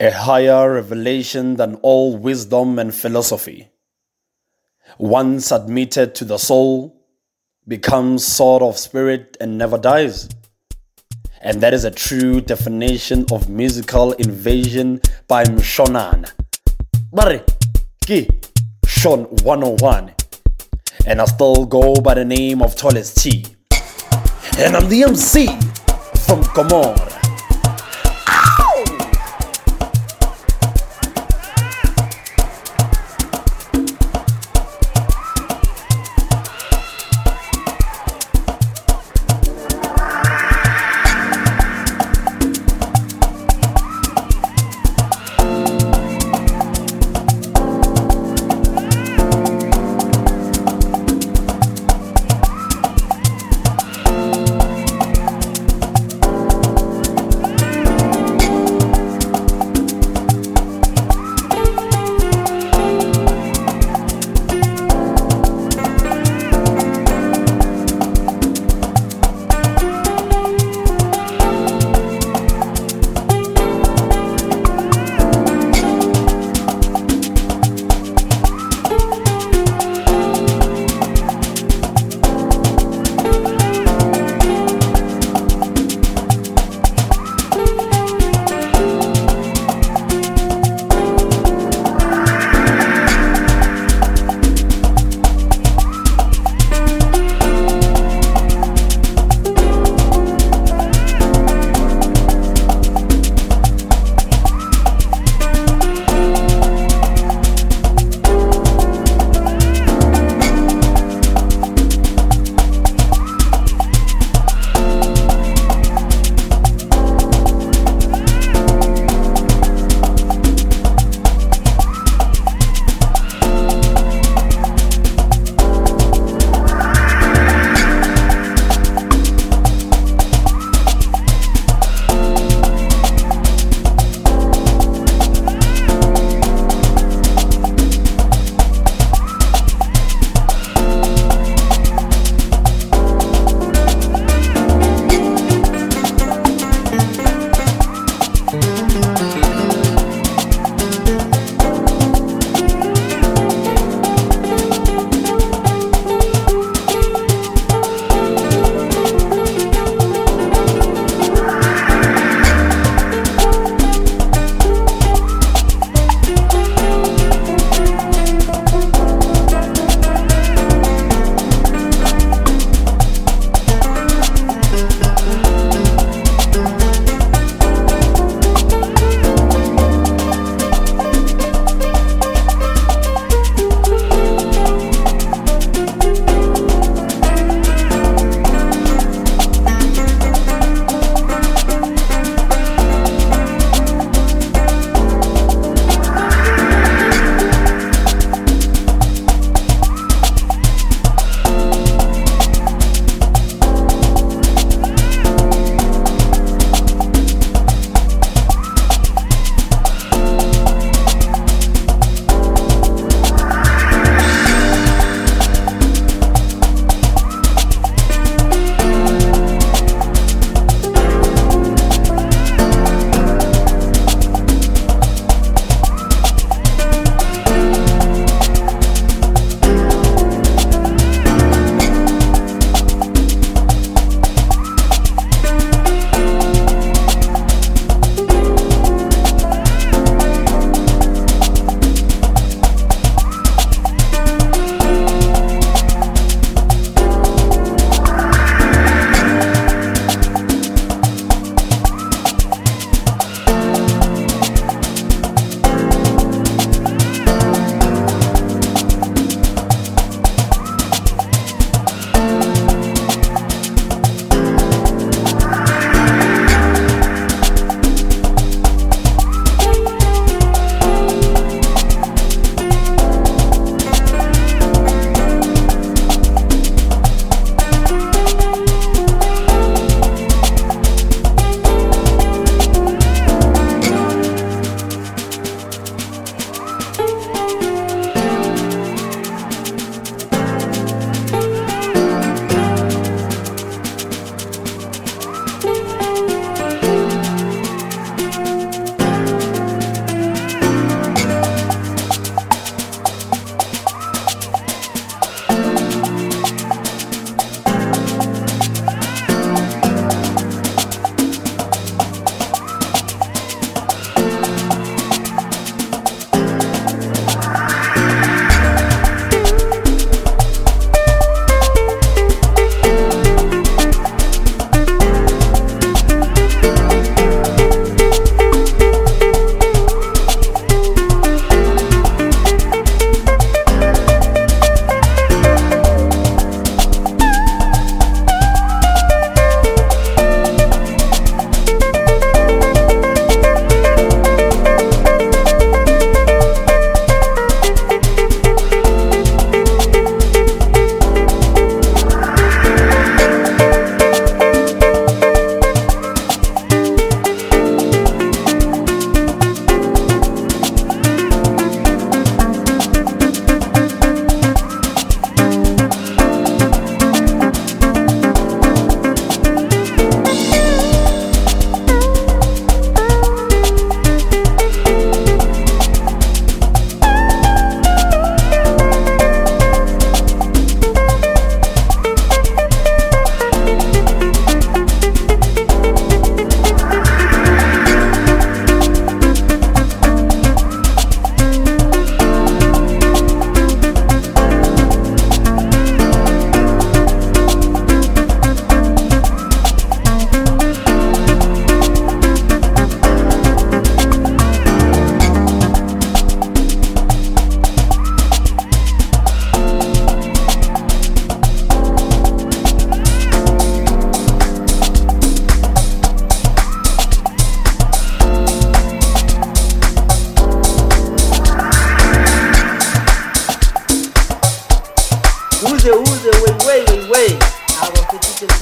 a higher revelation than all wisdom and philosophy. Once admitted to the soul, becomes sword of spirit and never dies. And that is a true definition of musical invasion by Mshonan. Barry, Ki, Sean 101. And I still go by the name of Tallest T. And I'm the MC from Comor.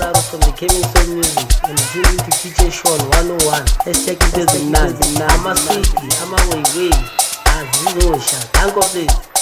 DJ Zaro from the Kevin Soul Music and tuning to DJ Sean 101. Hashtag it as a naz. I'm a city, I'm a way, way. Azizosha, thank you please.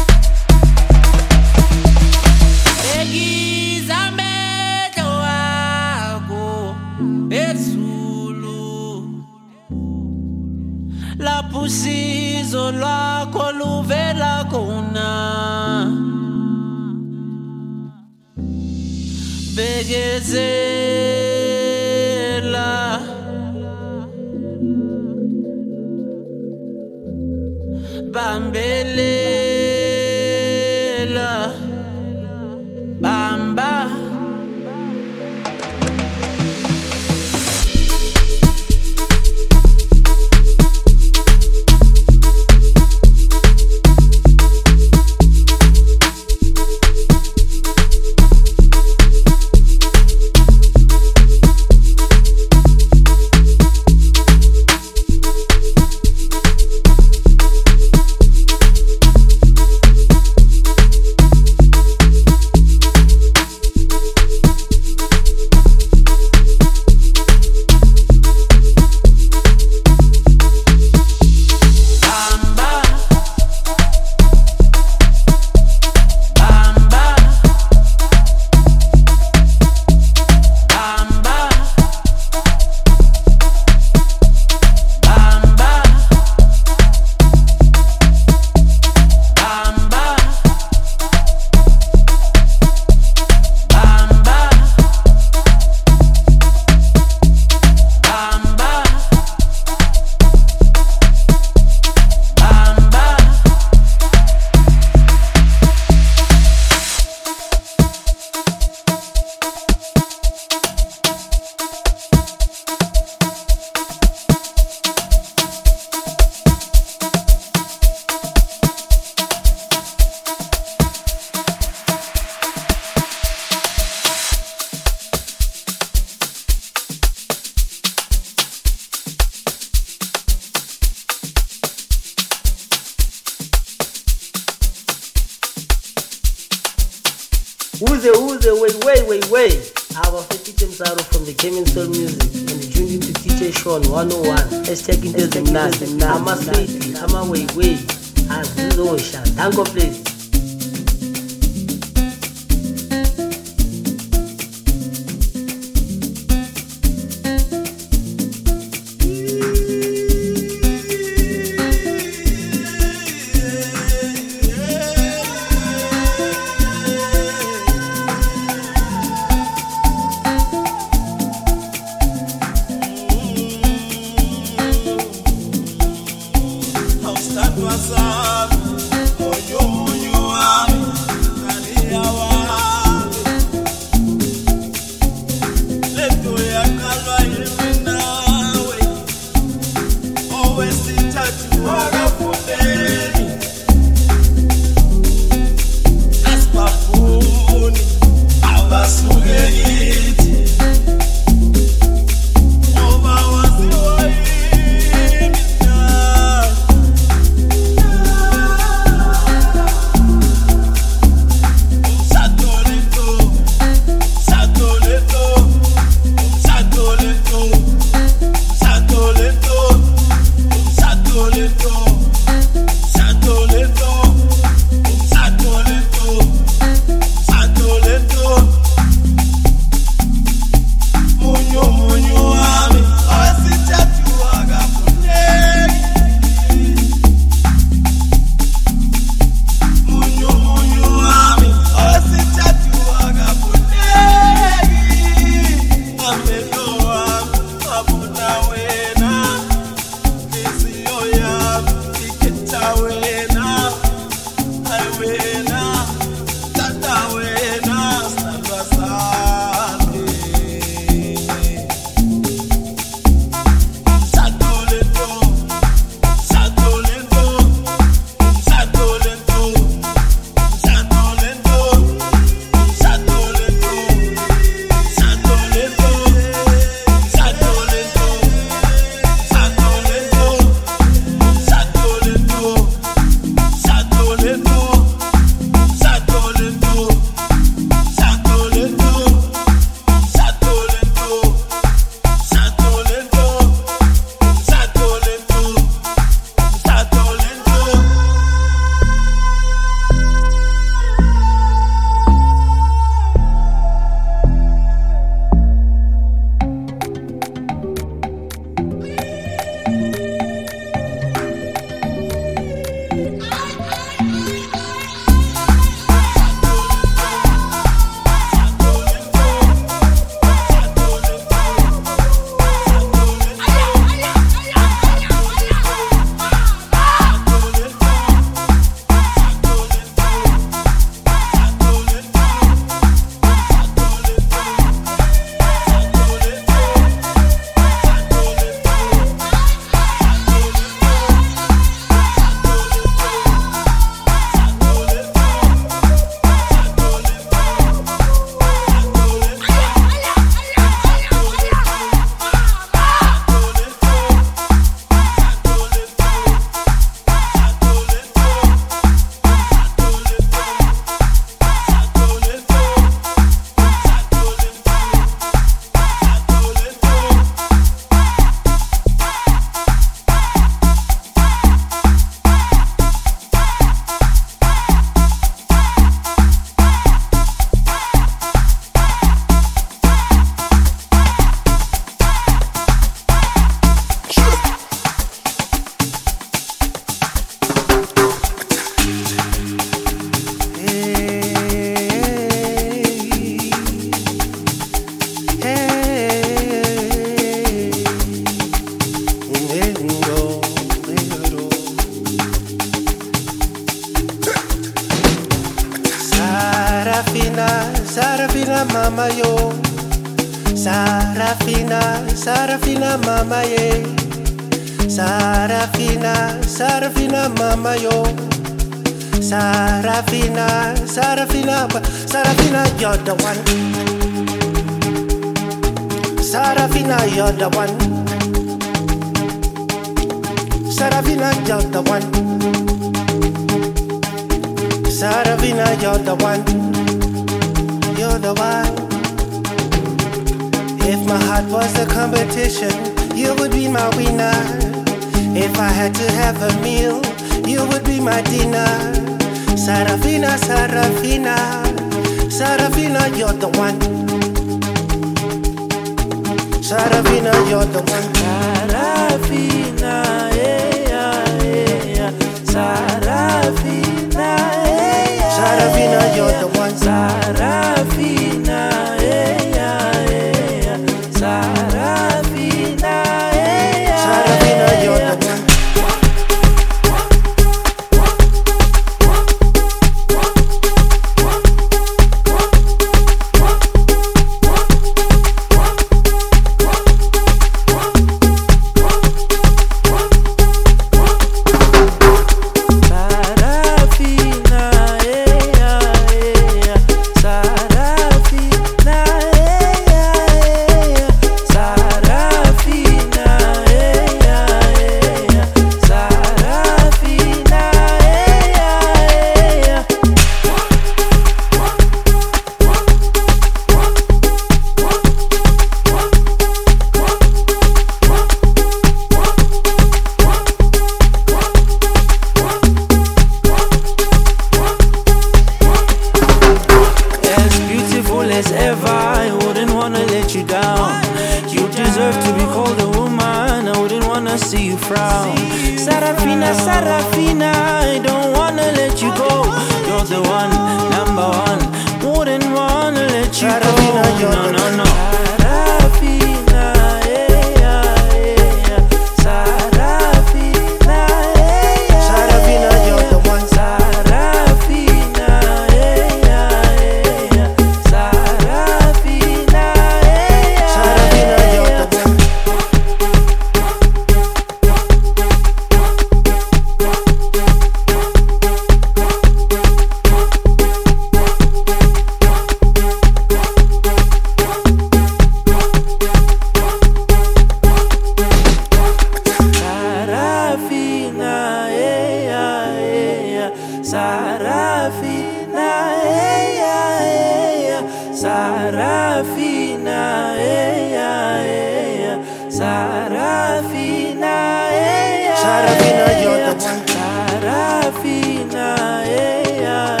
Sarafina, eh, Sarafina, you're the one. Sarafina, eh,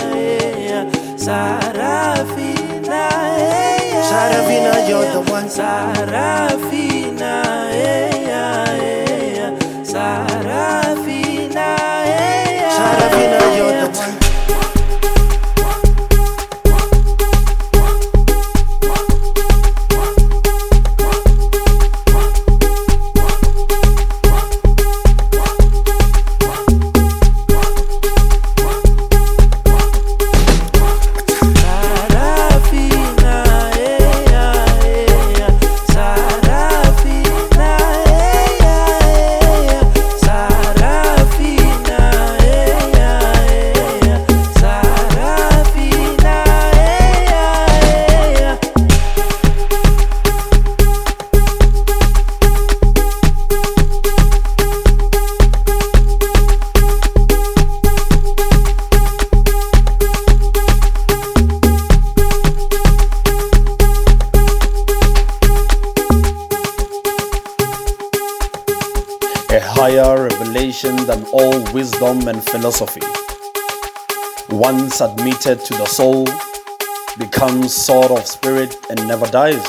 Sarafina, eh, Sarafina, you're the one. Sarafina. Philosophy. Once admitted to the soul, becomes sort of spirit and never dies.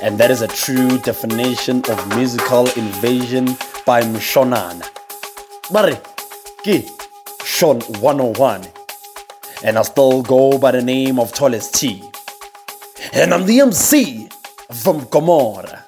And that is a true definition of musical invasion by Mshonan. Mare, ki, Shon 101. And I still go by the name of Tallest T. And I'm the MC from Gomorrah.